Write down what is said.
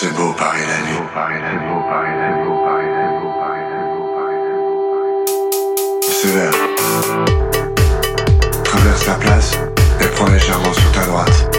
C'est beau Paris la nuit. C'est vert. Traverse la place et prends légèrement sur ta droite.